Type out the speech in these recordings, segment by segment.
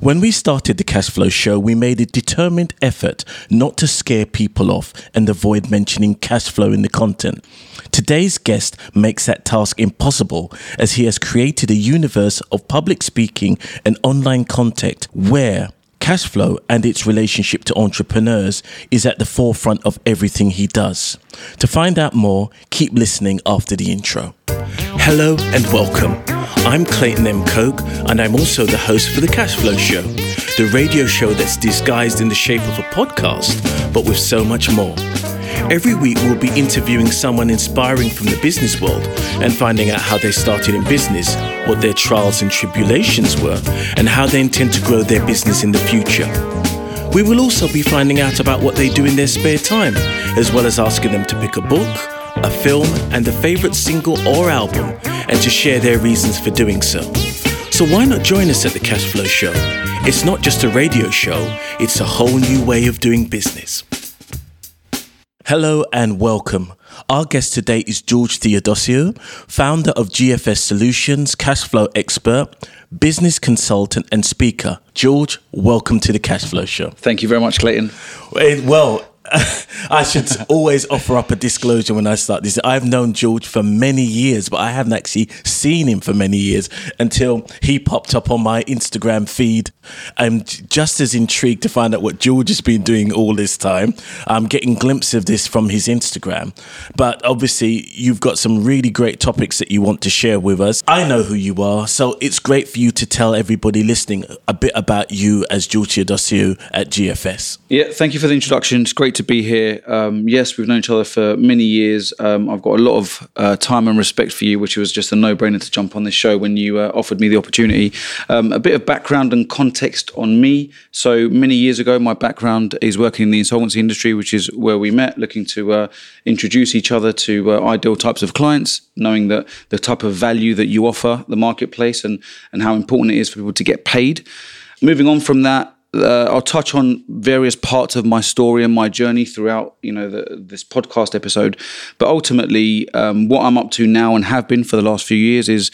When we started the Cash Flow Show, we made a determined effort not to scare people off and avoid mentioning cash flow in the content. Today's guest makes that task impossible as he has created a universe of public speaking and online content where cash flow and its relationship to entrepreneurs is at the forefront of everything he does. To find out more, keep listening after the intro. Hello and welcome. I'm Clayton M. Coke, and I'm also the host for The Cash Flow Show, the radio show that's disguised in the shape of a podcast, but with so much more. Every week, we'll be interviewing someone inspiring from the business world and finding out how they started in business, what their trials and tribulations were, and how they intend to grow their business in the future. We will also be finding out about what they do in their spare time, as well as asking them to pick a book, a film, and a favorite single or album, and to share their reasons for doing so. So why not join us at the Cashflow Show? It's not just a radio show, it's a whole new way of doing business. Hello and welcome. Our guest today is George Theodosiou, founder of GFS Solutions, cash flow expert, business consultant, and speaker. George, welcome to the Cash Flow Show. Thank you very much, Clayton. Eh, well, I should always offer up a disclosure when I start this. I've known George for many years, but I haven't actually seen him for many years until he popped up on my Instagram feed. I'm just as intrigued to find out what George has been doing all this time. I'm getting glimpses of this from his Instagram. But obviously, you've got some really great topics that you want to share with us. I know who you are, so it's great for you to tell everybody listening a bit about you as George Theodosiou at GFS. Yeah, thank you for the introduction. It's great to be here. Um, yes, we've known each other for many years. Um, I've got a lot of uh, time and respect for you, which was just a no brainer to jump on this show when you uh, offered me the opportunity. Um, a bit of background and context on me. So, many years ago, my background is working in the insolvency industry, which is where we met, looking to uh, introduce each other to uh, ideal types of clients, knowing that the type of value that you offer the marketplace and, and how important it is for people to get paid. Moving on from that, uh, I'll touch on various parts of my story and my journey throughout, you know, the, this podcast episode. But ultimately, um, what I'm up to now and have been for the last few years is,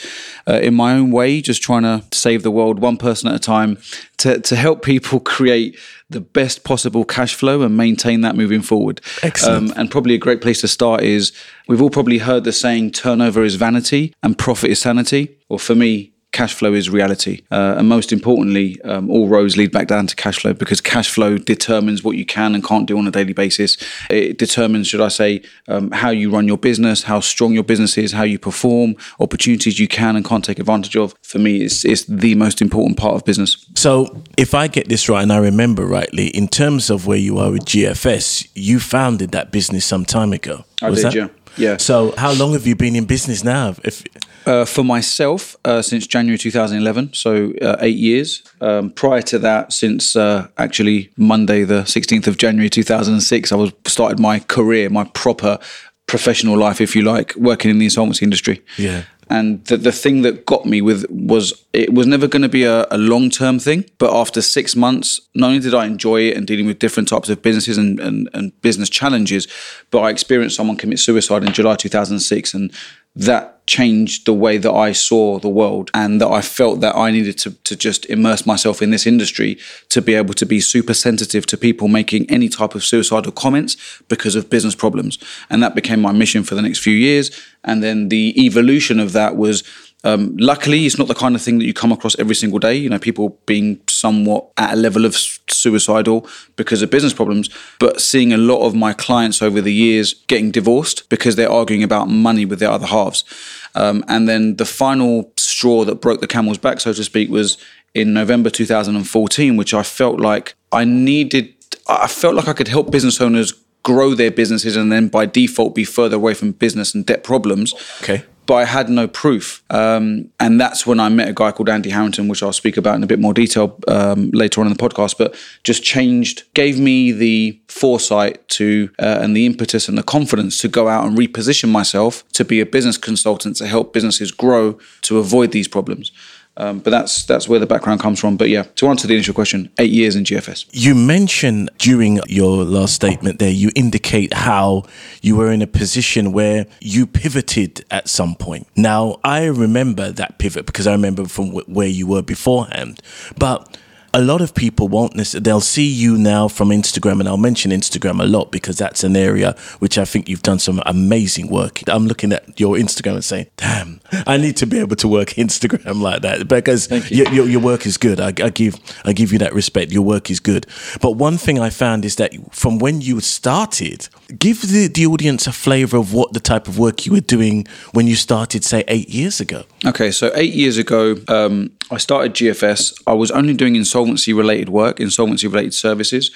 uh, in my own way, just trying to save the world one person at a time to to help people create the best possible cash flow and maintain that moving forward. Excellent. Um, and probably a great place to start is we've all probably heard the saying turnover is vanity and profit is sanity. Or for me, cash flow is reality. Uh, and most importantly, um, all roads lead back down to cash flow because cash flow determines what you can and can't do on a daily basis. It determines, should I say, um, how you run your business, how strong your business is, how you perform, opportunities you can and can't take advantage of. For me, it's, it's the most important part of business. So, if I get this right and I remember rightly, in terms of where you are with GFS, you founded that business some time ago. I was did, that? yeah. Yeah. So, how long have you been in business now? If Uh, for myself, uh, since January 2011, so uh, eight years. Um, prior to that, since uh, actually Monday, the 16th of January 2006, I was started my career, my proper professional life, if you like, working in the insolvency industry. Yeah. And the, the thing that got me with was it was never going to be a, a long term thing. But after six months, not only did I enjoy it and dealing with different types of businesses and, and, and business challenges, but I experienced someone commit suicide in July 2006. And that changed the way that I saw the world and that I felt that I needed to, to just immerse myself in this industry to be able to be super sensitive to people making any type of suicidal comments because of business problems. And that became my mission for the next few years. And then the evolution of that was um, luckily, it's not the kind of thing that you come across every single day. You know, people being somewhat at a level of suicidal because of business problems. But seeing a lot of my clients over the years getting divorced because they're arguing about money with their other halves. Um, and then the final straw that broke the camel's back, so to speak, was in November 2014, which I felt like I needed. I felt like I could help business owners grow their businesses and then by default be further away from business and debt problems. Okay. But I had no proof. Um, and that's when I met a guy called Andy Harrington, which I'll speak about in a bit more detail um, later on in the podcast, but just changed, gave me the foresight to, uh, and the impetus and the confidence to go out and reposition myself to be a business consultant to help businesses grow to avoid these problems. Um, but that's that's where the background comes from. But yeah, to answer the initial question, eight years in GFS. You mentioned during your last statement there, you indicate how you were in a position where you pivoted at some point. Now, I remember that pivot because I remember from wh- where you were beforehand. But a lot of people won't they'll see you now from Instagram, and I'll mention Instagram a lot because that's an area which I think you've done some amazing work. I'm looking at your Instagram and saying, damn, I need to be able to work Instagram like that because you. your, your, your work is good. I, I give I give you that respect. Your work is good. But one thing I found is that from when you started, give the, the audience a flavor of what the type of work you were doing when you started, say, eight years ago. Okay, so eight years ago, um, I started GFS. I was only doing insolvency related work, insolvency related services.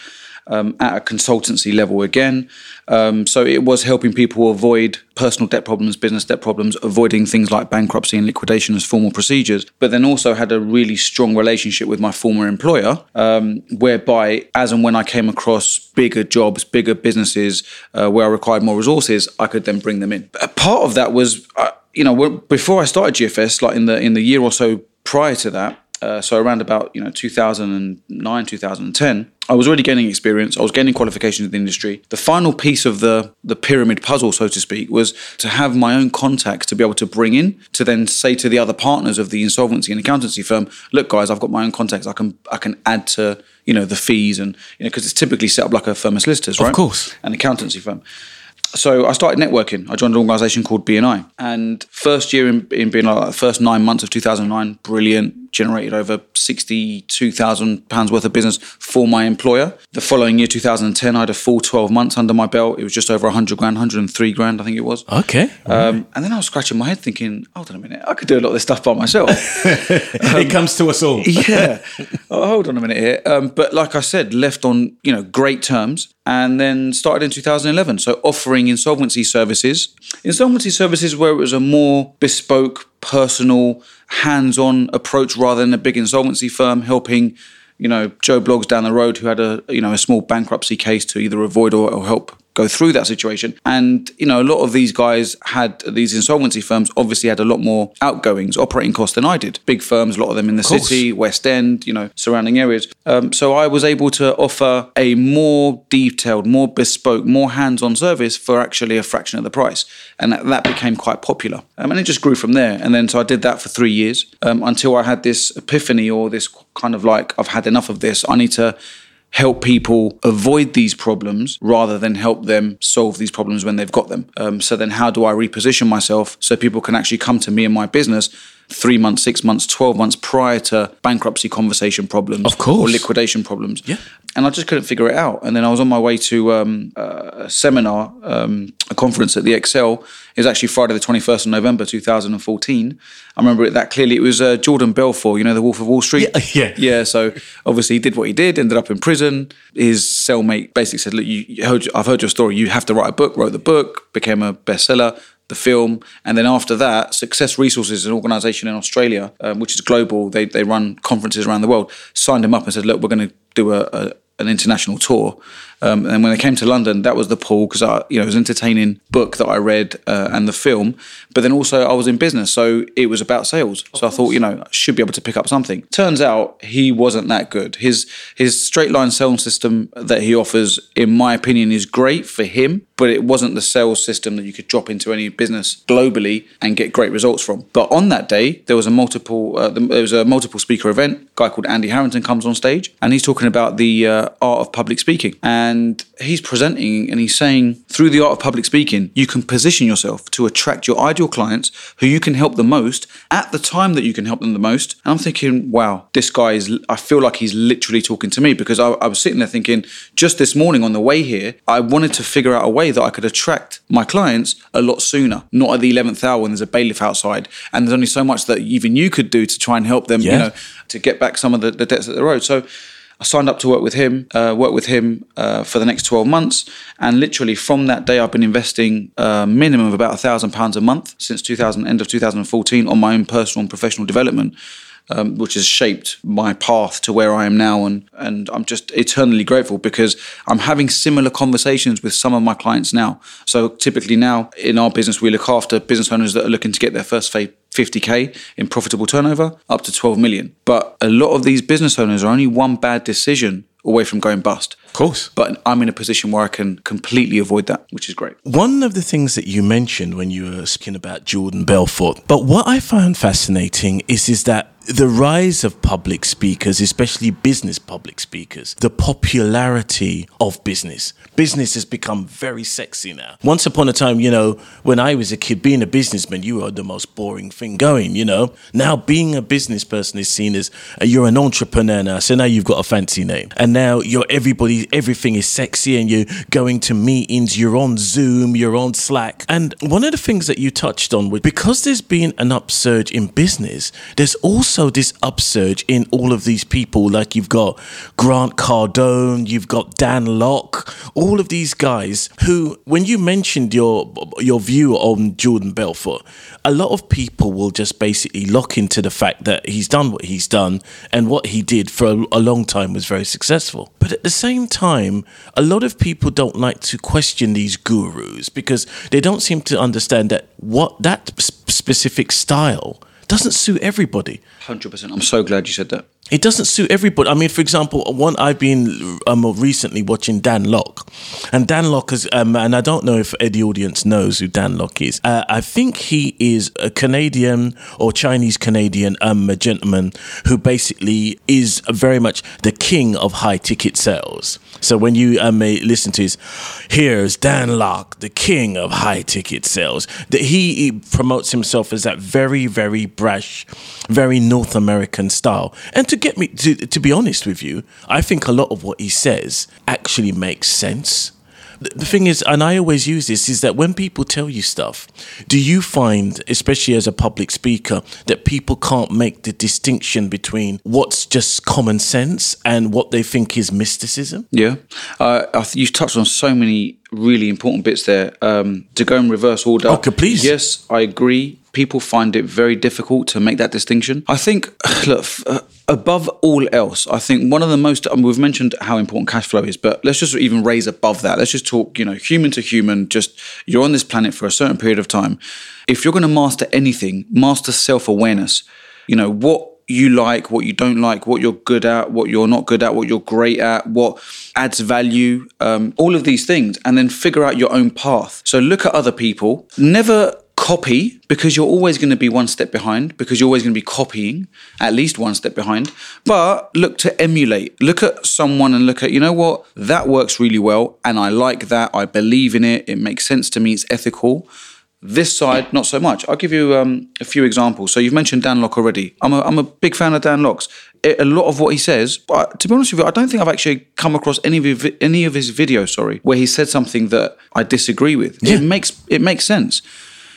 Um, at a consultancy level again. Um, so it was helping people avoid personal debt problems, business debt problems, avoiding things like bankruptcy and liquidation as formal procedures. But then also had a really strong relationship with my former employer, um, whereby as and when I came across bigger jobs, bigger businesses uh, where I required more resources, I could then bring them in. A part of that was, uh, you know, before I started GFS, like in the in the year or so prior to that, uh, so around about you know 2009 2010 i was already gaining experience. I was gaining qualifications in the industry. The final piece of the the pyramid puzzle so to speak was to have my own contacts to be able to bring in to then say to the other partners of the insolvency and accountancy firm look guys i've got my own contacts. I can i can add to you know the fees and you know because it's typically set up like a firm of solicitors right? of course. An accountancy firm. So I started networking. I joined an organisation called BNI, and first year in, in BNI, like the first nine months of 2009, brilliant. Generated over sixty-two thousand pounds worth of business for my employer. The following year, 2010, I had a full 12 months under my belt. It was just over 100 grand, 103 grand, I think it was. Okay. Um, and then I was scratching my head, thinking, "Hold on a minute, I could do a lot of this stuff by myself." it comes to us all. yeah. Oh, hold on a minute here. Um, but like I said, left on you know great terms, and then started in 2011. So offering insolvency services, insolvency services where it was a more bespoke, personal, hands-on approach rather than a big insolvency firm helping. You know, Joe Blogs down the road who had a you know a small bankruptcy case to either avoid or, or help go through that situation. And, you know, a lot of these guys had these insolvency firms obviously had a lot more outgoings, operating costs than I did. Big firms, a lot of them in the city, West End, you know, surrounding areas. Um, so I was able to offer a more detailed, more bespoke, more hands on service for actually a fraction of the price. And that, that became quite popular. Um, and it just grew from there. And then so I did that for three years um, until I had this epiphany or this kind of like, I've had enough of this. I need to help people avoid these problems rather than help them solve these problems when they've got them. Um, so then, how do I reposition myself so people can actually come to me and my business three months, six months, 12 months prior to bankruptcy conversation problems Of course. or liquidation problems? Yeah. And I just couldn't figure it out. And then I was on my way to um, a seminar, um, a conference at the ExCeL. It was actually Friday, the 21st of November, 2014. I remember it that clearly. It was uh, Jordan Belfort, you know, the Wolf of Wall Street. Yeah, yeah. Yeah, so obviously he did what he did, ended up in prison. His cellmate basically said, "Look, you, you heard, I've heard your story. You have to write a book." Wrote the book, became a bestseller. The film, and then after that, Success Resources, an organisation in Australia, um, which is global. They they run conferences around the world. Signed him up and said, "Look, we're going to do a, a an international tour. Um, and when I came to London, that was the pull because I, you know, it was an entertaining book that I read uh, and the film. But then also I was in business, so it was about sales. so I thought, you know, I should be able to pick up something. Turns out he wasn't that good. His his straight line selling system that he offers, in my opinion, is great for him, but it wasn't the sales system that you could drop into any business globally and get great results from. But on that day, there was a multiple uh, there was a multiple speaker event. A guy called Andy Harrington comes on stage, and he's talking about the uh, art of public speaking. And he's presenting and he's saying, through the art of public speaking, you can position yourself to attract your ideal clients who you can help the most at the time that you can help them the most. And I'm thinking, wow, this guy is, I feel like he's literally talking to me because I, I was sitting there thinking, just this morning on the way here, I wanted to figure out a way that I could attract my clients a lot sooner, not at the 11th hour when there's a bailiff outside. And there's only so much that even you could do to try and help them, Yeah. you know, to get back some of the, the debts at the road. So I signed up to work with him, uh, work with him uh, for the next 12 months. And literally from that day, I've been investing a minimum of about a thousand pounds a month since 2000, end of 2014 on my own personal and professional development. Um, which has shaped my path to where I am now, and and I'm just eternally grateful because I'm having similar conversations with some of my clients now. So typically now in our business, we look after business owners that are looking to get their first fa- 50k in profitable turnover up to 12 million. But a lot of these business owners are only one bad decision away from going bust. Of course. But I'm in a position where I can completely avoid that, which is great. One of the things that you mentioned when you were speaking about Jordan Belfort, but what I found fascinating is is that the rise of public speakers, especially business public speakers, the popularity of business. Business has become very sexy now. Once upon a time, you know, when I was a kid, being a businessman, you were the most boring thing going, you know. Now, being a business person is seen as uh, you're an entrepreneur now, so now you've got a fancy name. And now you're everybody, everything is sexy, and you're going to meetings, you're on Zoom, you're on Slack. And one of the things that you touched on was because there's been an upsurge in business, there's also this upsurge in all of these people. Like you've got Grant Cardone, you've got Dan Lok, all of these guys who, when you mentioned your your view on Jordan Belfort, a lot of people will just basically lock into the fact that he's done what he's done and what he did for a, a long time was very successful. But at the same time, a lot of people don't like to question these gurus because they don't seem to understand that what that specific style doesn't suit everybody. 100%. I'm so glad you said that. It doesn't suit everybody. I mean, for example, one I've been um, recently watching Dan Lok, and Dan Lok is, um, and I don't know if the audience knows who Dan Lok is. Uh, I think he is a Canadian or Chinese Canadian um, gentleman who basically is very much the king of high ticket sales. So when you um, listen to his, here's Dan Lok, the king of high ticket sales, that he, he promotes himself as that very, very brash, very North American style, and to get me to, to be honest with you, I think a lot of what he says actually makes sense. The thing is, and I always use this, is that when people tell you stuff, do you find, especially as a public speaker, that people can't make the distinction between what's just common sense and what they think is mysticism? Yeah. Uh, you've touched on so many really important bits there. Um, to go in reverse order. Okay, please. Yes, I agree people find it very difficult to make that distinction. I think, look, uh, above all else, I think one of the most, I mean, we've mentioned how important cash flow is, but let's just even raise above that. Let's just talk, you know, human to human, just you're on this planet for a certain period of time. If you're going to master anything, master self awareness. You know, what you like, what you don't like, what you're good at, what you're not good at, what you're great at, what adds value, um, all of these things, and then figure out your own path. So look at other people. Never copy because you're always going to be one step behind because you're always going to be copying at least one step behind. But look to emulate. Look at someone and look at you know what? That works really well and i like that. I believe in it. It makes sense to me. It's ethical. This side not so much. I'll give you um, a few examples. So you've mentioned dan lok already. I'm a, I'm a big fan of dan lok's a lot of what he says, but to be honest with you, I don't think I've actually come across any of his, any of his videos. Sorry, where he said something that I disagree with. Yeah. It makes it makes sense.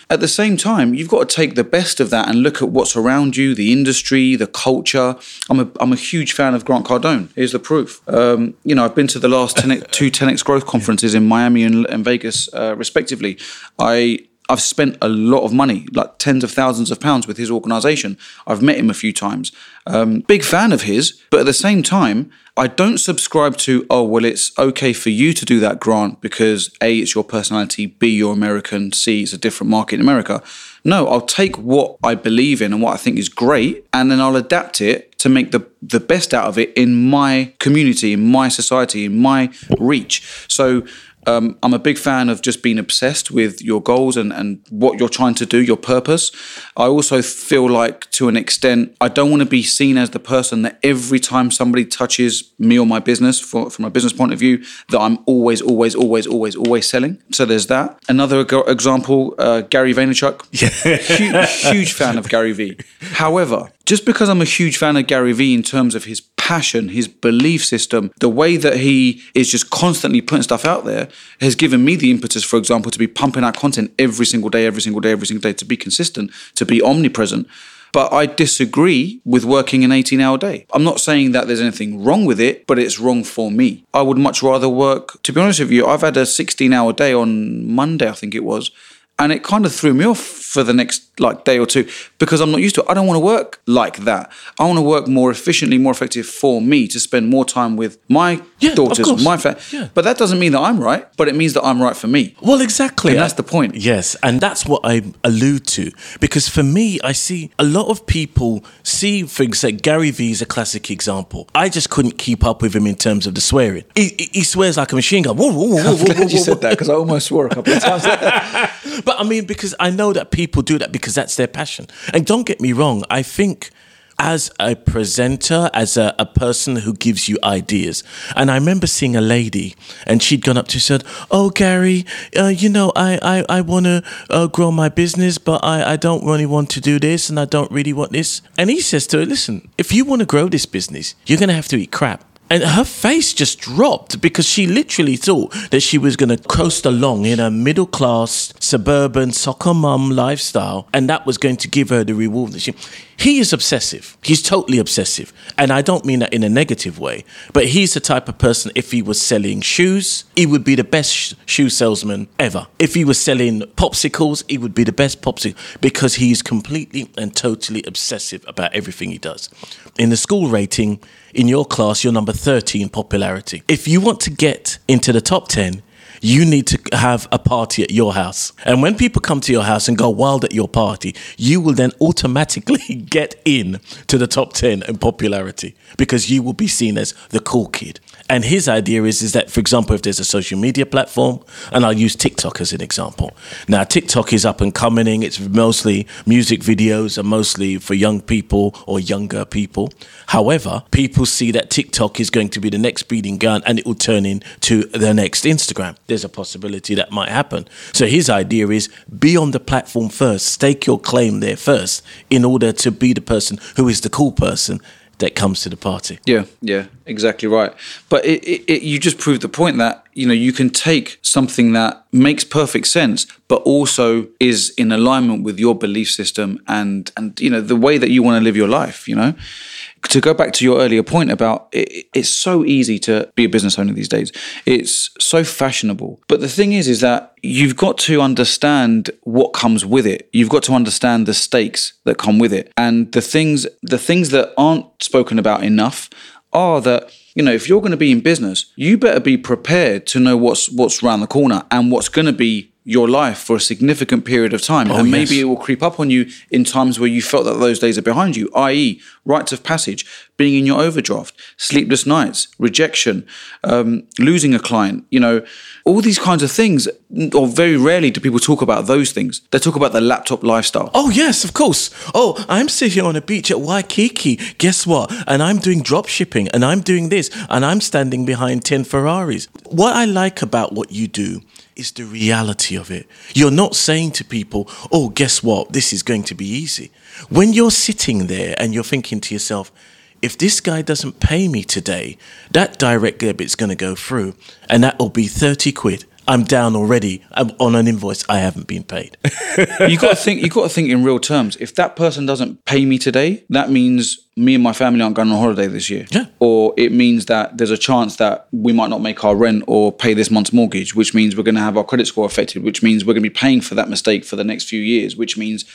At the same time, you've got to take the best of that and look at what's around you, the industry, the culture. I'm a, I'm a huge fan of Grant Cardone. Here's the proof. Um, you know, I've been to the last 10, two 10x growth conferences in Miami and, and Vegas, uh, respectively. I I've spent a lot of money, like tens of thousands of pounds, with his organisation. I've met him a few times. Um, big fan of his, but at the same time, I don't subscribe to, oh, well, it's okay for you to do that, Grant, because A, it's your personality, B, you're American, C, it's a different market in America. No, I'll take what I believe in and what I think is great, and then I'll adapt it to make the, the best out of it in my community, in my society, in my reach. So um, I'm a big fan of just being obsessed with your goals and, and what you're trying to do, your purpose. I also feel like, to an extent, I don't want to be seen as the person that every time somebody touches me or my business, for, from a business point of view, that I'm always, always, always, always, always selling. So there's that. Another example, uh, Gary Vaynerchuk. Yeah. huge, huge fan of Gary Vee. However, just because I'm a huge fan of Gary Vee in terms of his passion, his belief system, the way that he is just constantly putting stuff out there has given me the impetus, for example, to be pumping out content every single day, every single day, every single day, to be consistent, to be omnipresent. But I disagree with working an 18 hour day. I'm not saying that there's anything wrong with it, but it's wrong for me. I would much rather work, to be honest with you, I've had a 16 hour day on Monday, I think it was And it kind of threw me off for the next like day or two because I'm not used to it. I don't want to work like that. I want to work more efficiently, more effective for me to spend more time with my Yeah, daughters, my family. Yeah. But that doesn't mean that I'm right, but it means that I'm right for me. Well, exactly. And that's the point. Yes, and that's what I allude to because for me, I see a lot of people see, things example, Gary Vee is a classic example. I just couldn't keep up with him in terms of the swearing. He, he- swears like a machine gun. Whoa, whoa, whoa, whoa, I'm glad you said that because I almost swore a couple of times. but I mean, because I know that people do that because that's their passion. And don't get me wrong, I think as a presenter, as a, a person who gives you ideas, and I remember seeing a lady and she'd gone up to said, Oh, Gary, uh, you know, I, I, I want to uh, grow my business, but I, I don't really want to do this and I don't really want this. And he says to her, Listen, if you want to grow this business, you're going to have to eat crap. And her face just dropped because she literally thought that she was going to coast along in a middle class, suburban, soccer mum lifestyle, and that was going to give her the reward that she. He is obsessive. He's totally obsessive. And I don't mean that in a negative way, but he's the type of person, if he was selling shoes, he would be the best shoe salesman ever. If he was selling popsicles, he would be the best popsicle because he's completely and totally obsessive about everything he does. In the school rating, in your class, you're number 30 in popularity. If you want to get into the top 10, you need to have a party at your house. And when people come to your house and go wild at your party, you will then automatically get in to the top 10 in popularity because you will be seen as the cool kid. And his idea is, is that, for example, if there's a social media platform, and I'll use TikTok as an example. Now, TikTok is up and coming. It's mostly music videos are mostly for young people or younger people. However, people see that TikTok is going to be the next speeding gun and it will turn into the next Instagram. There's a possibility that might happen. So his idea is be on the platform first, stake your claim there first in order to be the person who is the cool person that comes to the party. Yeah, yeah, exactly right. But it, it, it, you just proved the point that you know you can take something that makes perfect sense, but also is in alignment with your belief system and and you know the way that you want to live your life. You know, to go back to your earlier point about it, it's so easy to be a business owner these days. It's so fashionable. But the thing is, is that you've got to understand what comes with it. You've got to understand the stakes that come with it, and the things the things that aren't spoken about enough are that you know if you're going to be in business, you better be prepared to know what's what's around the corner and what's going to be your life for a significant period of time. and maybe yes. it will creep up on you in times where you felt that those days are behind you, i.e., rites of passage, being in your overdraft, sleepless nights, rejection, um, losing a client, you know, all these kinds of things. Or very rarely do people talk about those things. They talk about the laptop lifestyle. Oh yes, of course. Oh, I'm sitting on a beach at Waikiki. Guess what? And I'm doing drop shipping and I'm doing this and I'm standing behind 10 Ferraris. What I like about what you do is the reality of it. You're not saying to people, "Oh, guess what? This is going to be easy." When you're sitting there and you're thinking to yourself, if this guy doesn't pay me today, that direct debit's going to go through and that will be 30 quid. I'm down already I'm on an invoice I haven't been paid. you got to think. You got to think in real terms. If that person doesn't pay me today, that means me and my family aren't going on holiday this year. Yeah. Or it means that there's a chance that we might not make our rent or pay this month's mortgage, which means we're going to have our credit score affected, which means we're going to be paying for that mistake for the next few years, which means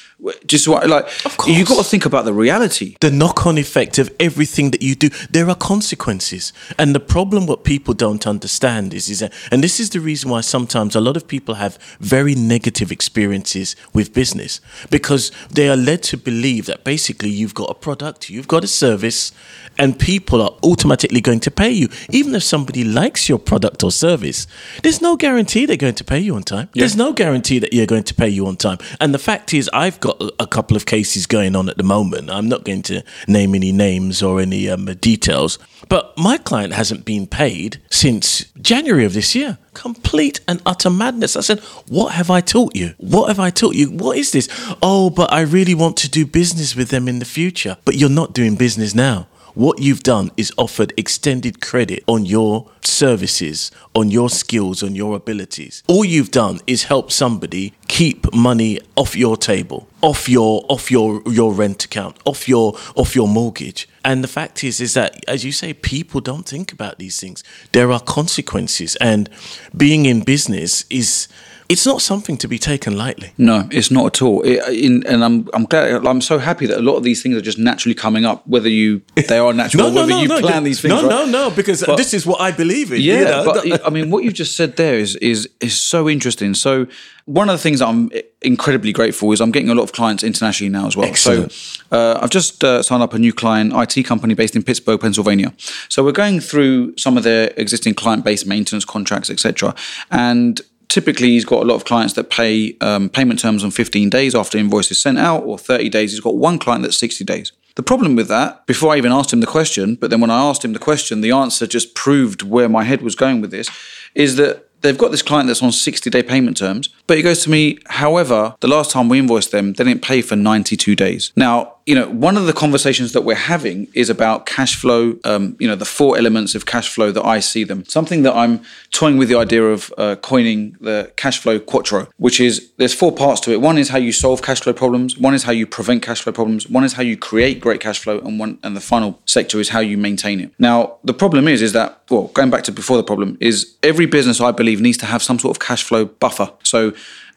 just what like course. you got to think about the reality. the knock-on effect of everything that you do there are consequences and the problem what people don't understand is is that and this is the reason why sometimes a lot of people have very negative experiences with business because they are led to believe that basically you've got a product you've got a service and people are automatically going to pay you even if somebody likes your product or service there's no guarantee they're going to pay you on time. There's no guarantee that you're going to pay you on time. And the fact is i've got a- a couple of cases going on at the moment. I'm not going to name any names or any um, details but my client hasn't been paid since january of this year complete and utter madness. I said what have i taught you? What have i taught you? What is this? Oh but i really want to do business with them in the future. But you're not doing business now what you've done is offered extended credit on your services, on your skills, on your abilities. All you've done is help somebody keep money off your table, off your off your your rent account, off your off your mortgage. And the fact is is that as you say people don't think about these things. There are consequences and being in business is it's not something to be taken lightly. No, it's not at all. It, in, and I'm I'm glad I'm so happy that a lot of these things are just naturally coming up. Whether you they are natural, whether you plan these things. No, right? no, no, because But- this is what I believe in. Yeah, you know? but I mean, what you've just said there is is is so interesting. So one of the things I'm incredibly grateful is I'm getting a lot of clients internationally now as well. Excellent. So uh, I've just uh, signed up a new client, IT company based in Pittsburgh, Pennsylvania. So we're going through some of their existing client based maintenance contracts, etc. And typically he's got a lot of clients that pay um, payment terms on 15 days after invoice is sent out or 30 days. He's got one client that's 60 days. The problem with that before i even asked him the question but then when i asked him the question the answer just proved where my head was going with this is that they've got this client that's on 60 day payment terms but he goes to me however the last time we invoiced them they didn't pay for 92 days. Now you know one of the conversations that we're having is about cash flow um, you know the four elements of cash flow that i see them. Something that i'm toying with the idea of uh, coining the cash flow quattro which is there's four parts to it. One is how you solve cash flow problems. One is how you prevent cash flow problems. One is how you create great cash flow. And one and the final sector is how you maintain it. Now the problem is is that well going back to before the problem is every business i believe needs to have some sort of cash flow buffer. So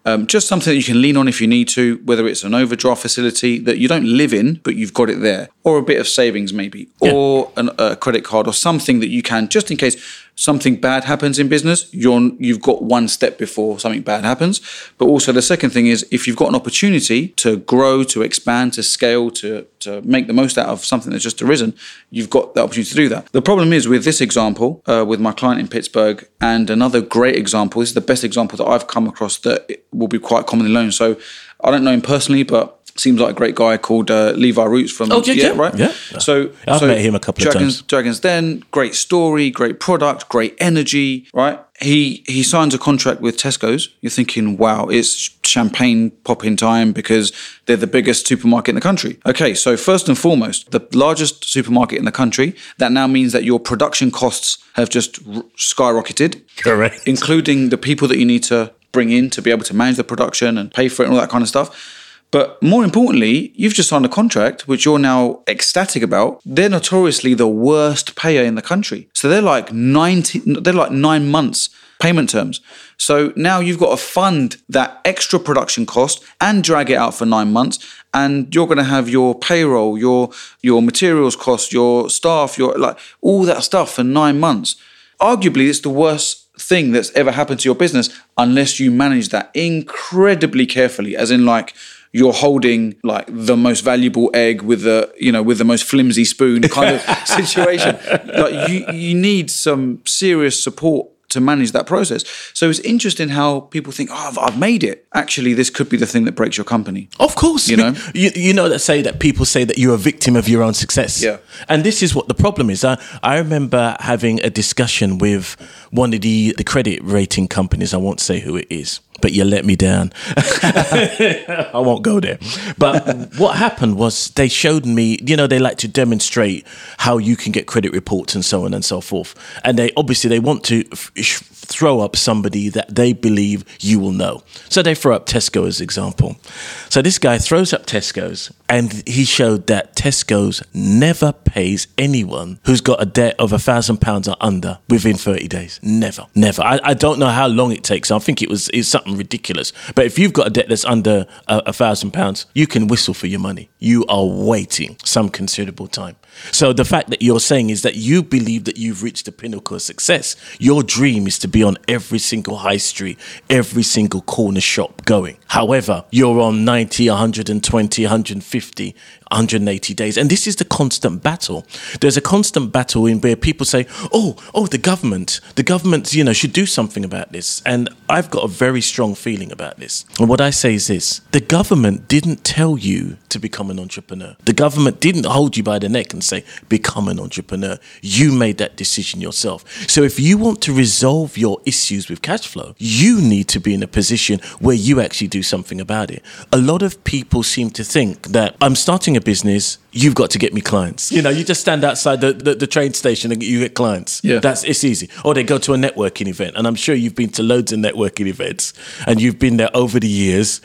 um, just something that you can lean on if you need to, whether it's an overdraft facility that you don't live in, but you've got it there, or a bit of savings maybe, or an, a credit card, or something that you can, just in case something bad happens in business, you're you've got one step before something bad happens. But also the second thing is if you've got an opportunity to grow, to expand, to scale, to to make the most out of something that's just arisen, you've got the opportunity to do that. The problem is with this example, uh, with my client in Pittsburgh, and another great example. This is the best example that I've come across that will be quite commonly known. So I don't know him personally, but seems like a great guy called uh, Levi Roots from Oh, yeah, yeah, right yeah. So I've so met him a couple of Dragons, times. Dragons Den, great story, great product, great energy, right? He he signs a contract with Tesco's. You're thinking, wow, it's champagne popping time because they're the biggest supermarket in the country. Okay, so first and foremost, the largest supermarket in the country. That now means that your production costs have just r- skyrocketed, Correct. including the people that you need to bring in to be able to manage the production and pay for it and all that kind of stuff. But more importantly, you've just signed a contract which you're now ecstatic about. They're notoriously the worst payer in the country. So they're like 90 they're like 9 months payment terms. So now you've got to fund that extra production cost and drag it out for 9 months and you're going to have your payroll, your your materials cost, your staff, your like all that stuff for 9 months. Arguably it's the worst thing that's ever happened to your business unless you manage that incredibly carefully as in like you're holding like the most valuable egg with the you know with the most flimsy spoon kind of situation like you you need some serious support to manage that process so it's interesting how people think oh I've, I've made it actually this could be the thing that breaks your company Of course, You know? you, you know that say that people say that you're a victim of your own success. Yeah. and this is what the problem is. I I remember having a discussion with one of the the credit rating companies. I won't say who it is, but you let me down. I won't go there. But what happened was they showed me. You know, they like to demonstrate how you can get credit reports and so on and so forth. And they obviously they want to f- throw up somebody that they believe you will know. So they throw up Tesco as example. So this guy throws up Tesco's and he showed that Tesco's never pays anyone who's got a debt of a thousand pounds or under within 30 days. Never, never. I, I don't know how long it takes. I think it was it's something ridiculous. But if you've got a debt that's under a, a thousand pounds, you can whistle for your money. You are waiting some considerable time. So the fact that you're saying is that you believe that you've reached the pinnacle of success. Your dream is to be on every single high street, every single corner shop going. However, you're on 90, 120, 150, 180 days. And this is the constant battle. There's a constant battle in where people say, oh, oh, the government, the government, you know, should do something about this. And I've got a very strong feeling about this. And what I say is this the government didn't tell you to become an entrepreneur. The government didn't hold you by the neck and say, become an entrepreneur. You made that decision yourself. So if you want to resolve your issues with cash flow, you need to be in a position where you actually do something about it. A lot of people seem to think that I'm starting a business, you've got to get me clients. You know, you just stand outside the, the, the train station and you get clients. Yeah. That's it's easy. Or they go to a networking event. And I'm sure you've been to loads of networking events and you've been there over the years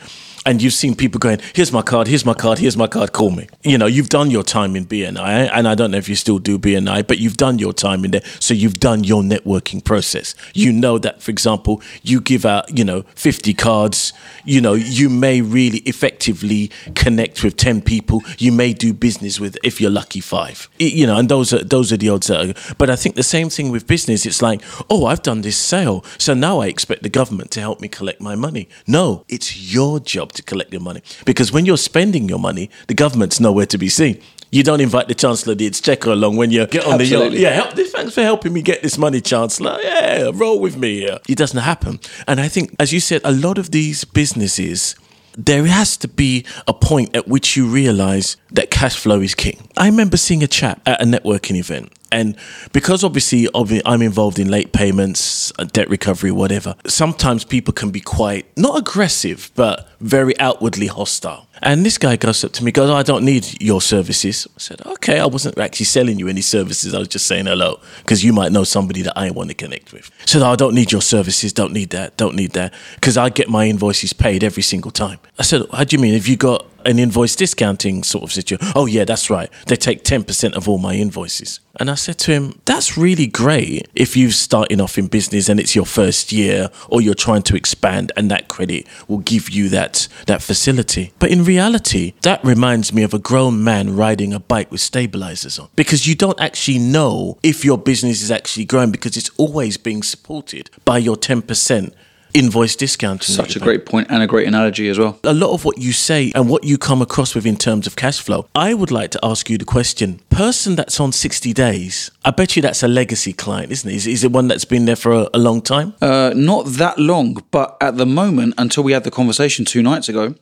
and you've seen people going, "Here's my card, here's my card, here's my card, call me." You know, you've done your time in BNI, and I don't know if you still do BNI, but you've done your time in there, so you've done your networking process. You know that, for example, you give out, you know, 50 cards. You know, you may really effectively connect with 10 people. You may do business with, if you're lucky, five. You know, and those are those are the odds. That are, but I think the same thing with business. It's like, oh, I've done this sale, so now I expect the government to help me collect my money. No, it's your job to collect your money because when you're spending your money, the government's nowhere to be seen. You don't invite the Chancellor the Exchequer along when you get on Absolutely. the yacht. Yeah, help, thanks for helping me get this money, Chancellor. Yeah, roll with me. Yeah. It doesn't happen. And I think, as you said, a lot of these businesses, there has to be a point at which you realize that cash flow is king. I remember seeing a chap at a networking event. And because obviously I'm involved in late payments, uh, debt recovery, whatever, sometimes people can be quite, not aggressive, but very outwardly hostile. And this guy goes up to me, goes, I don't need your services. I said, okay, I wasn't actually selling you any services. I was just saying hello because you might know somebody that I want to connect with. I said, I don't need your services. Don't need that. Don't need that because I get my invoices paid every single time. I said, how do you mean? Have you got an invoice discounting sort of situation? Oh, yeah, that's right. They take 10% of all my invoices. And I said to him, that's really great if you're starting off in business and it's your first year or you're trying to expand and that credit will give you that, that facility. But in reality, that reminds me of a grown man riding a bike with stabilizers on because you don't actually know if your business is actually growing because it's always being supported by your 10% invoice discounting. that Such a great point and a great analogy as well. a lot of what you say and what you come across with in terms of cash flow, I would like to ask you the question person that's on 60 days, I bet you that's a legacy client, isn't it? Is, is it one that's been there for a, a long time? Uh, not that long, but at the moment, until we had the conversation two nights ago,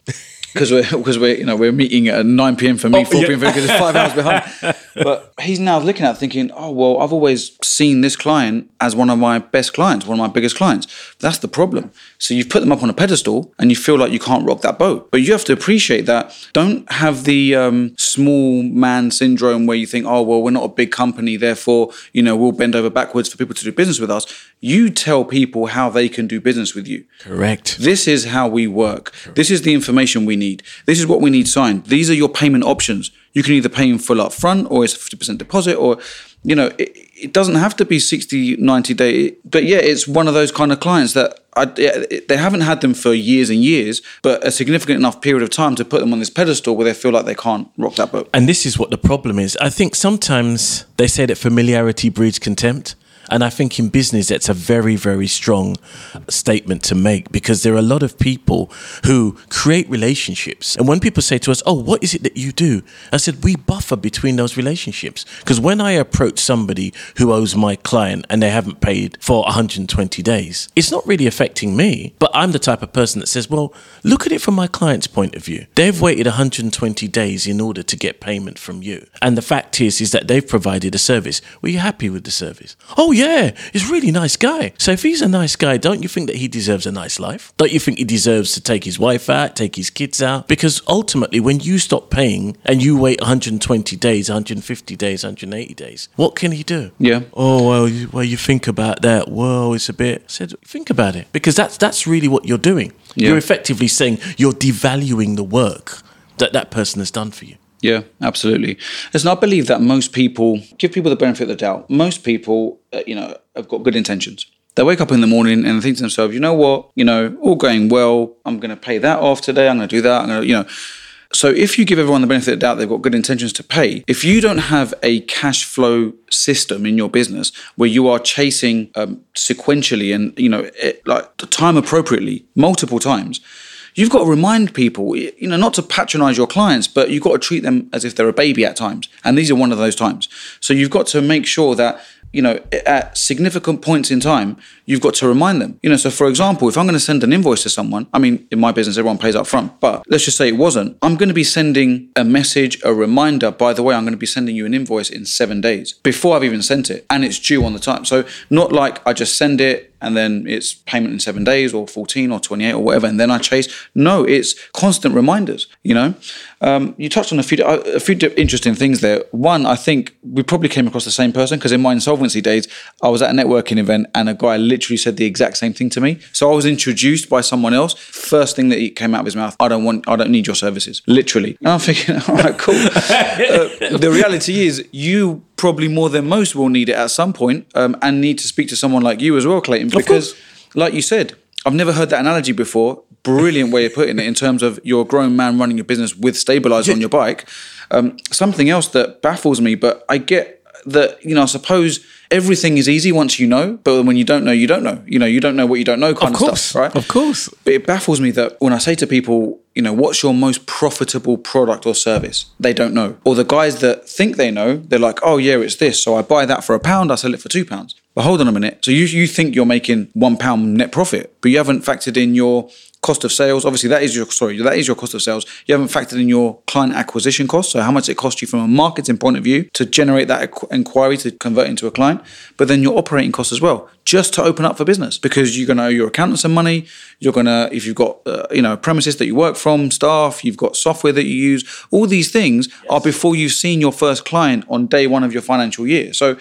because we're because we're you know we're meeting at nine p.m. for me, Oh, four yeah. p.m. for because it's five hours behind. But he's now looking at it thinking, oh well, I've always seen this client as one of my best clients, one of my biggest clients. That's the problem. So you've put them up on a pedestal, and you feel like you can't rock that boat. But you have to appreciate that. Don't have the um, small man syndrome where you think, oh well, we're not a big company, therefore you know we'll bend over backwards for people to do business with us. You tell people how they can do business with you. Correct. This is how we work. This is the information we need. This is what we need signed. These are your payment options. You can either pay in full up front or it's a 50% deposit or, you know, it, it doesn't have to be 60, 90 day. But yeah, it's one of those kind of clients that I, they haven't had them for years and years, but a significant enough period of time to put them on this pedestal where they feel like they can't rock that boat. And this is what the problem is. I think sometimes they say that familiarity breeds contempt. And I think in business, that's a very, very strong statement to make because there are a lot of people who create relationships. And when people say to us, Oh, what is it that you do? I said, We buffer between those relationships. Because when I approach somebody who owes my client and they haven't paid for 120 days, it's not really affecting me. But I'm the type of person that says, Well, look at it from my client's point of view. They've waited 120 days in order to get payment from you. And the fact is, is that they've provided a service. Were you happy with the service? Oh, yeah, he's a really nice guy. So if he's a nice guy, don't you think that he deserves a nice life? Don't you think he deserves to take his wife out, take his kids out? Because ultimately, when you stop paying and you wait 120 days, 150 days, 180 days, what can he do? Yeah. Oh well, you, well, you think about that. Well, it's a bit. I said, think about it because that's that's really what you're doing. Yeah. You're effectively saying you're devaluing the work that that person has done for you. Yeah, absolutely. Listen, I believe that most people give people the benefit of the doubt. Most people, uh, you know, have got good intentions. They wake up in the morning and think to themselves, you know what, you know, all going well. I'm going to pay that off today. I'm going to do that. I'm going to, you know. So if you give everyone the benefit of the doubt, they've got good intentions to pay. If you don't have a cash flow system in your business where you are chasing um, sequentially and you know it, like the time appropriately multiple times, you've got to remind people, you know, not to patronize your clients, but you've got to treat them as if they're a baby at times. And these are one of those times. So you've got to make sure that, you know, at significant points in time, you've got to remind them. You know, so for example, if I'm going to send an invoice to someone, I mean, in my business, everyone pays up front, but let's just say it wasn't. I'm going to be sending a message, a reminder, by the way, I'm going to be sending you an invoice in seven days before I've even sent it and it's due on the time. So not like I just send it and then it's payment in seven days or 14 or 28 or whatever, and then I chase. No, it's constant reminders, you know? Um, you touched on a few, a few interesting things there. One, I think we probably came across the same person because in my insolvency days, I was at a networking event and a guy literally said the exact same thing to me. So I was introduced by someone else. First thing that he came out of his mouth, I don't want, I don't need your services, literally. And I'm thinking, all right, cool. uh, the reality is, you probably more than most will need it at some point, um, and need to speak to someone like you as well, Clayton, because, like you said, I've never heard that analogy before. Brilliant way of putting it in terms of you're a grown man running your business with stabilizer on your bike. Um, something else that baffles me, but I get that, you know, I suppose everything is easy once you know, but when you don't know, you don't know. You know, you don't know what you don't know kind Of of, course, stuff, right? of course. But it baffles me that when I say to people, you know, what's your most profitable product or service? They don't know. Or the guys that think they know, they're like, oh yeah, it's this. So I buy that for a pound, I sell it for two pounds. But hold on a minute. So you you think you're making one pound net profit, but you haven't factored in your cost of sales. Obviously, that is your sorry, that is your cost of sales. You haven't factored in your client acquisition cost. So how much it costs you from a marketing point of view to generate that inquiry to convert into a client, but then your operating costs as well, just to open up for business because you're going to owe your accountant some money. You're going to if you've got uh, you know premises that you work from, staff, you've got software that you use. All these things are before you've seen your first client on day one of your financial year. So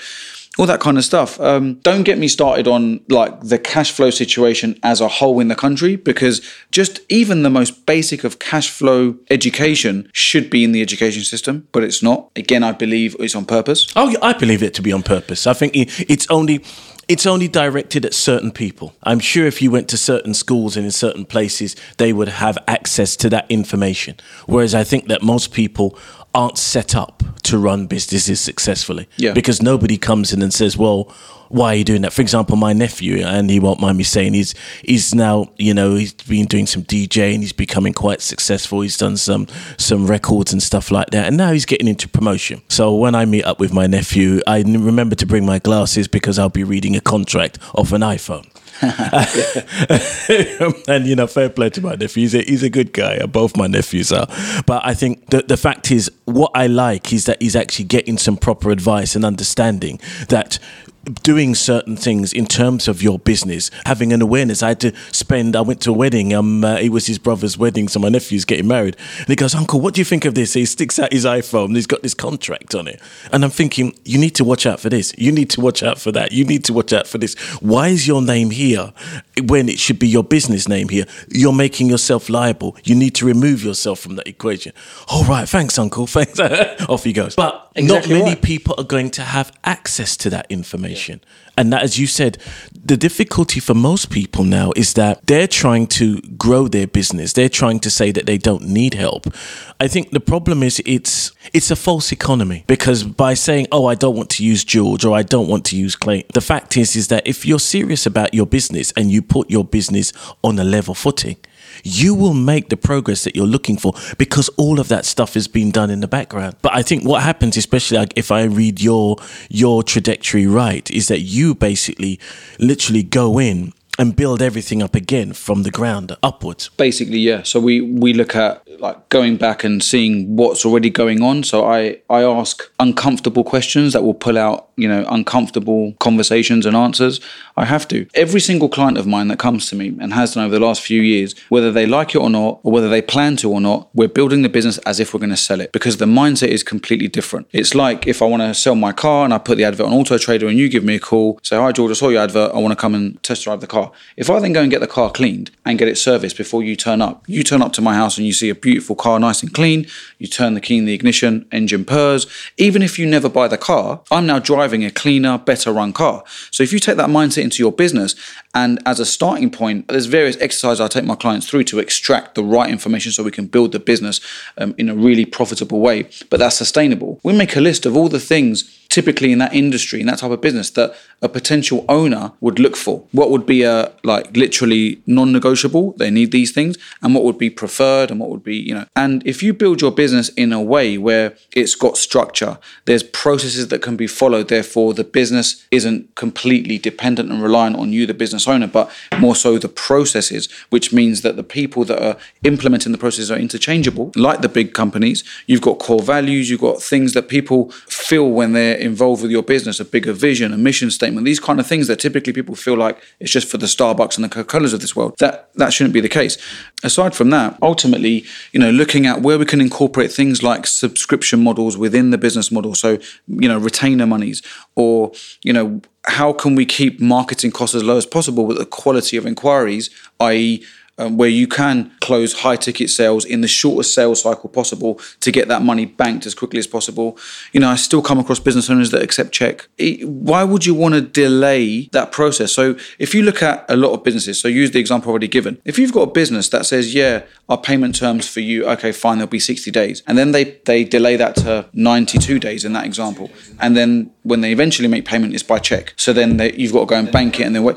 all that kind of stuff. Um, don't get me started on like the cash flow situation as a whole in the country because just even the most basic of cash flow education should be in the education system, but it's not. Again, I believe it's on purpose. Oh, I believe it to be on purpose. I think it's only it's only directed at certain people. I'm sure if you went to certain schools and in certain places, they would have access to that information. Whereas I think that most people aren't set up to run businesses successfully. Yeah. Because nobody comes in and says, well, why are you doing that? For example, my nephew, and he won't mind me saying, he's he's now, you know, he's been doing some DJ and he's becoming quite successful. He's done some some records and stuff like that, and now he's getting into promotion. So when I meet up with my nephew, I remember to bring my glasses because I'll be reading a contract off an iPhone. and you know, fair play to my nephew. He's a, he's a good guy. Both my nephews are. But I think the the fact is, what I like is that he's actually getting some proper advice and understanding that doing certain things in terms of your business, having an awareness. I had to spend. I went to a wedding. Um, uh, it was his brother's wedding, so my nephew's getting married, and he goes, "Uncle, what do you think of this?" He sticks out his iPhone. He's got this contract on it, and I'm thinking, you need to watch out for this. You need to watch out for that. You need to watch out for this. Why is your name here when it should be your business name here? You're making yourself liable. You need to remove yourself from that equation. All right, thanks, Uncle. Thanks. Off he goes. But Exactly not many right. people are going to have access to that information. And that, as you said, the difficulty for most people now is that they're trying to grow their business. They're trying to say that they don't need help. I think the problem is it's it's a false economy because by saying, "Oh, I don't want to use George" or "I don't want to use Clay," the fact is is that if you're serious about your business and you put your business on a level footing, you will make the progress that you're looking for because all of that stuff is being done in the background. But I think what happens, especially like if I read your your trajectory right, is that you basically literally go in and build everything up again from the ground upwards. Basically, yeah. So we we look at like going back and seeing what's already going on. So I I ask uncomfortable questions that will pull out you know uncomfortable conversations and answers. I have to. Every single client of mine that comes to me and has done over the last few years, whether they like it or not, or whether they plan to or not, we're building the business as if we're going to sell it because the mindset is completely different. It's like if I want to sell my car and I put the advert on Auto Trader and you give me a call, say, "Hi George, I saw your advert. I want to come and test drive the car." If I then go and get the car cleaned and get it serviced before you turn up, you turn up to my house and you see a beautiful car, nice and clean. You turn the key in the ignition, engine purrs. Even if you never buy the car, I'm now driving a cleaner, better run car. So if you take that mindset into your business and as a starting point, there's various exercises I take my clients through to extract the right information so we can build the business um, in a really profitable way, but that's sustainable. We make a list of all the things typically in that industry in that type of business that a potential owner would look for. What would be a like literally non-negotiable? They need these things. And what would be preferred and what would be you know. And if you build your business in a way where it's got structure there's processes that can be followed therefore the business isn't completely dependent and reliant on you the business owner but more so the processes which means that the people that are implementing the processes are interchangeable. Like the big companies you've got core values you've got things that people feel when they're involved with your business, a bigger vision, a mission statement, these kind of things that typically people feel like it's just for the Starbucks and the Coca-Colas of this world. That that shouldn't be the case. Aside from that, ultimately, you know, looking at where we can incorporate things like subscription models within the business model. So, you know, retainer monies or, you know, how can we keep marketing costs as low as possible with the quality of inquiries, i.e., um, where you can close high ticket sales in the shortest sales cycle possible to get that money banked as quickly as possible. You know, I still come across business owners that accept check. It, why would you want to delay that process? So if you look at a lot of businesses, so use the example already given. If you've got a business that says, yeah, our payment terms for you, okay, fine, there'll be 60 days. And then they, they delay that to 92 days in that example. And then when they eventually make payment, it's by check. So then they, you've got to go and bank it and then wait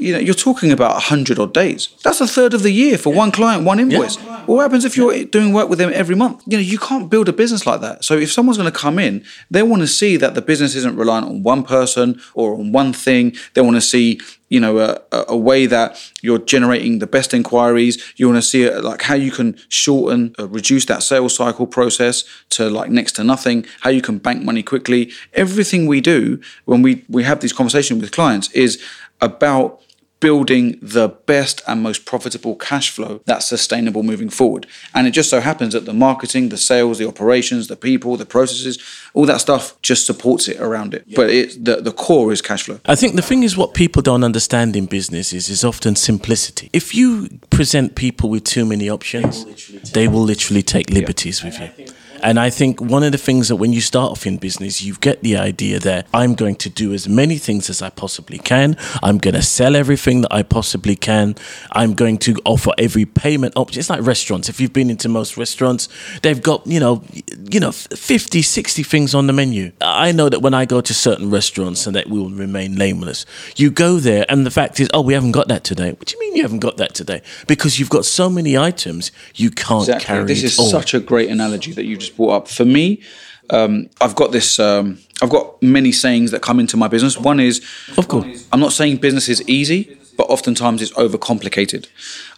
you know, you're talking about 100 odd days. That's a third of the year for one client, one invoice. Yeah. What happens if you're doing work with them every month? You know, you can't build a business like that. So if someone's going to come in, they want to see that the business isn't reliant on one person or on one thing. They want to see, you know, a, a way that you're generating the best inquiries. You want to see it, like how you can shorten, uh, reduce that sales cycle process to like next to nothing. How you can bank money quickly. Everything we do when we we have these conversations with clients is about building the best and most profitable cash flow that's sustainable moving forward. And it just so happens that the marketing, the sales, the operations, the people, the processes, all that stuff just supports it around it. Yeah. But it, the, the core is cash flow. I think the thing is what people don't understand in business is, is often simplicity. If you present people with too many options, they will literally take liberties yeah. with you. And I think one of the things that when you start off in business, you get the idea that I'm going to do as many things as I possibly can. I'm going to sell everything that I possibly can. I'm going to offer every payment option. It's like restaurants. If you've been into most restaurants, they've got, you know, you know, 50, 60 things on the menu. I know that when I go to certain restaurants and that will remain nameless, you go there and the fact is, oh, we haven't got that today. What do you mean you haven't got that today? Because you've got so many items, you can't exactly. carry This is such a great analogy that you just just brought up. For me, um, I've got this. Um, I've got many sayings that come into my business. One is, of course, I'm not saying business is easy, but oftentimes it's overcomplicated.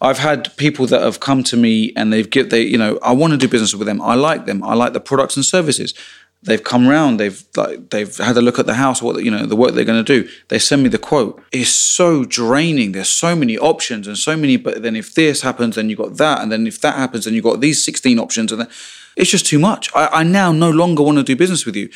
I've had people that have come to me and they've get they, you know, I want to do business with them. I like them. I like the products and services. They've come round. They've like they've had a look at the house. What you know, the work they're going to do. They send me the quote. It's so draining. There's so many options and so many. But then if this happens, then you got that, and then if that happens, then you got these 16 options, and then it's just too much. I, I now no longer want to do business with you.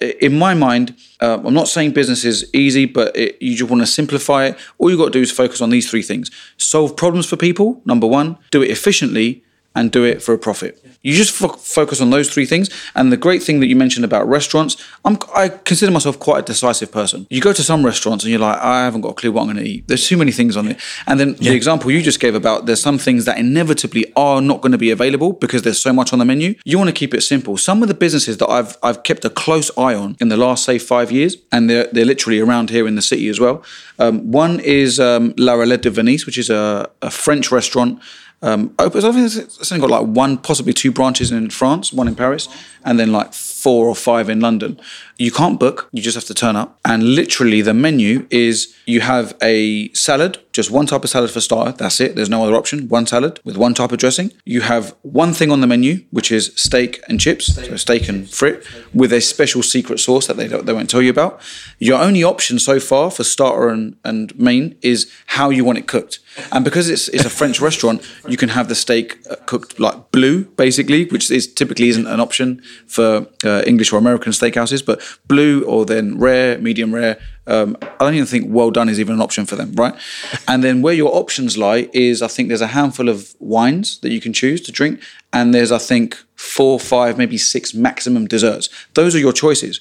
In my mind, uh, I'm not saying business is easy, but it, you just want to simplify it. All you got to do is focus on these three things: solve problems for people. Number one, do it efficiently, and do it for a profit. You just fo- focus on those three things. And the great thing that you mentioned about restaurants, I'm, I consider myself quite a decisive person. You go to some restaurants and you're like, I haven't got a clue what I'm going to eat. There's too many things on it. And then yeah. the example you just gave about there's some things that inevitably are not going to be available because there's so much on the menu. You want to keep it simple. Some of the businesses that I've I've kept a close eye on in the last say five years, and they're they're literally around here in the city as well. Um, one is um, La Roulette de Venise, which is a, a French restaurant um, I think it's only got like one, possibly two branches in France, one in Paris, and then like four or five in London. You can't book, you just have to turn up. And literally, the menu is you have a salad, just one type of salad for starter. That's it. There's no other option. One salad with one type of dressing. You have one thing on the menu, which is steak and chips, steak. so steak and frit, with a special secret sauce that they they won't tell you about. Your only option so far for starter and, and main is how you want it cooked. And because it's it's a French restaurant, you can have the steak uh, cooked like blue, basically, which is typically isn't an option for uh, English or American steakhouses, but blue or then rare, medium rare. Um, I don't even think well done is even an option for them, right? And then where your options lie is I think there's a handful of wines that you can choose to drink, and there's I think four, five, maybe six maximum desserts. Those are your choices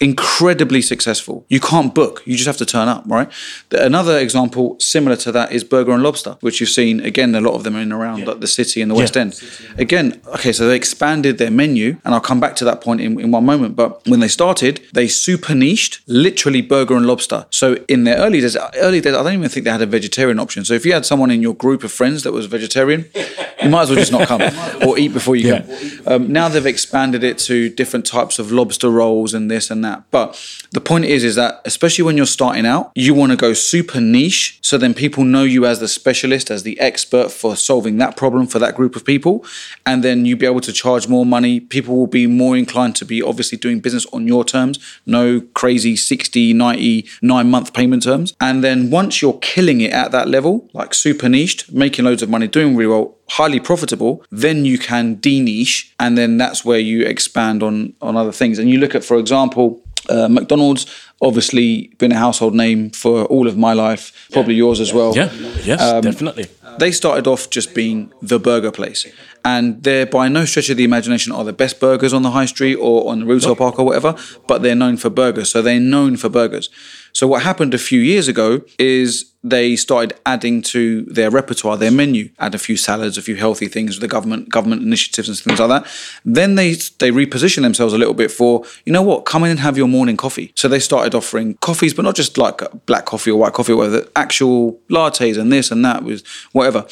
incredibly successful. You can't book, you just have to turn up, right? Another example similar to that is Burger and Lobster, which you've seen again, a lot of them in around yeah. like the city and the yeah. West End. Again, okay, so they expanded their menu, and I'll come back to that point in, in one moment. But when they started, they super niched literally Burger and Lobster. So in their early days, early days, I don't even think they had a vegetarian option. So if you had someone in your group of friends that was vegetarian, you might as well just not come or eat before you yeah. come. Um, now they've expanded it to different types of lobster rolls and this and that that. But the point is, is that especially when you're starting out, you want to go super niche. So then people know you as the specialist, as the expert for solving that problem for that group of people. And then you'll be able to charge more money. People will be more inclined to be obviously doing business on your terms, no crazy 60, 90, nine month payment terms. And then once you're killing it at that level, like super niched, making loads of money, doing really well, highly profitable, then you can de-niche, and then that's where you expand on on other things. And you look at, for example, uh, McDonald's obviously been a household name for all of my life, probably yours as well. Yeah, yes, Um, definitely. They started off just being the burger place, and they're by no stretch of the imagination are the best burgers on the high street or on the retail park or whatever, but they're known for burgers. So they're known for burgers. So what happened a few years ago is they started adding to their repertoire, their menu, add a few salads, a few healthy things with the government government initiatives and things like that. Then they they reposition themselves a little bit for you know what, come in and have your morning coffee. So they started offering coffees, but not just like black coffee or white coffee, or whatever, actual lattes and this and that with whatever.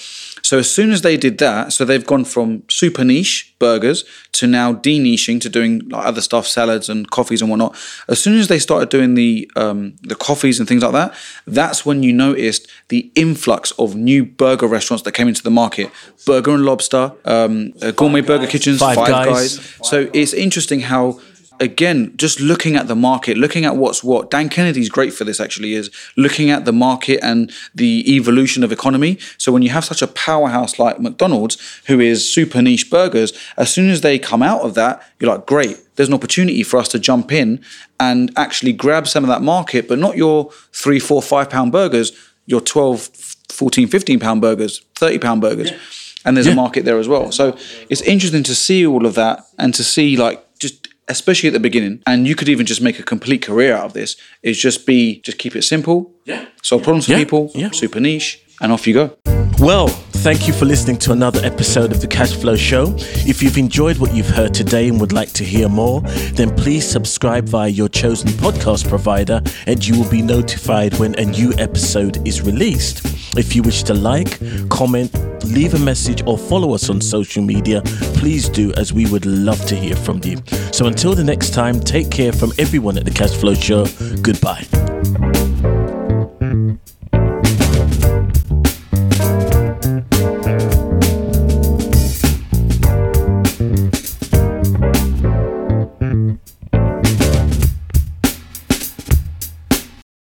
So as soon as they did that, so they've gone from super niche burgers to now de-niching to doing like other stuff, salads and coffees and whatnot. As soon as they started doing the um, the coffees and things like that, that's when you noticed the influx of new burger restaurants that came into the market. Burger and Lobster, um, uh, gourmet burger kitchens, Five Five, Guys. guys. So it's interesting how. Again, just looking at the market, looking at what's what. Dan Kennedy's great for this. Actually, is looking at the market and the evolution of economy. So when you have such a powerhouse like McDonald's, who is super niche burgers, as soon as they come out of that, you're like, great. There's an opportunity for us to jump in and actually grab some of that market, but not your three, four, five pound burgers, your 12, 14, 15 pound burgers, 30 pound burgers. And there's Yeah. a market there as well. So it's interesting to see all of that and to see like especially at the beginning, and you could even just make a complete career out of this, is just be just keep it simple. Yeah. Solve problems for Yeah, people, yeah. super niche, and off you go. Well, thank you for listening to another episode of the Cash Flow Show. If you've enjoyed what you've heard today and would like to hear more, then please subscribe via your chosen podcast provider and you will be notified when a new episode is released. If you wish to like, comment, leave a message, or follow us on social media, please do, as we would love to hear from you. So until the next time, take care from everyone at the Cash Flow Show. Goodbye.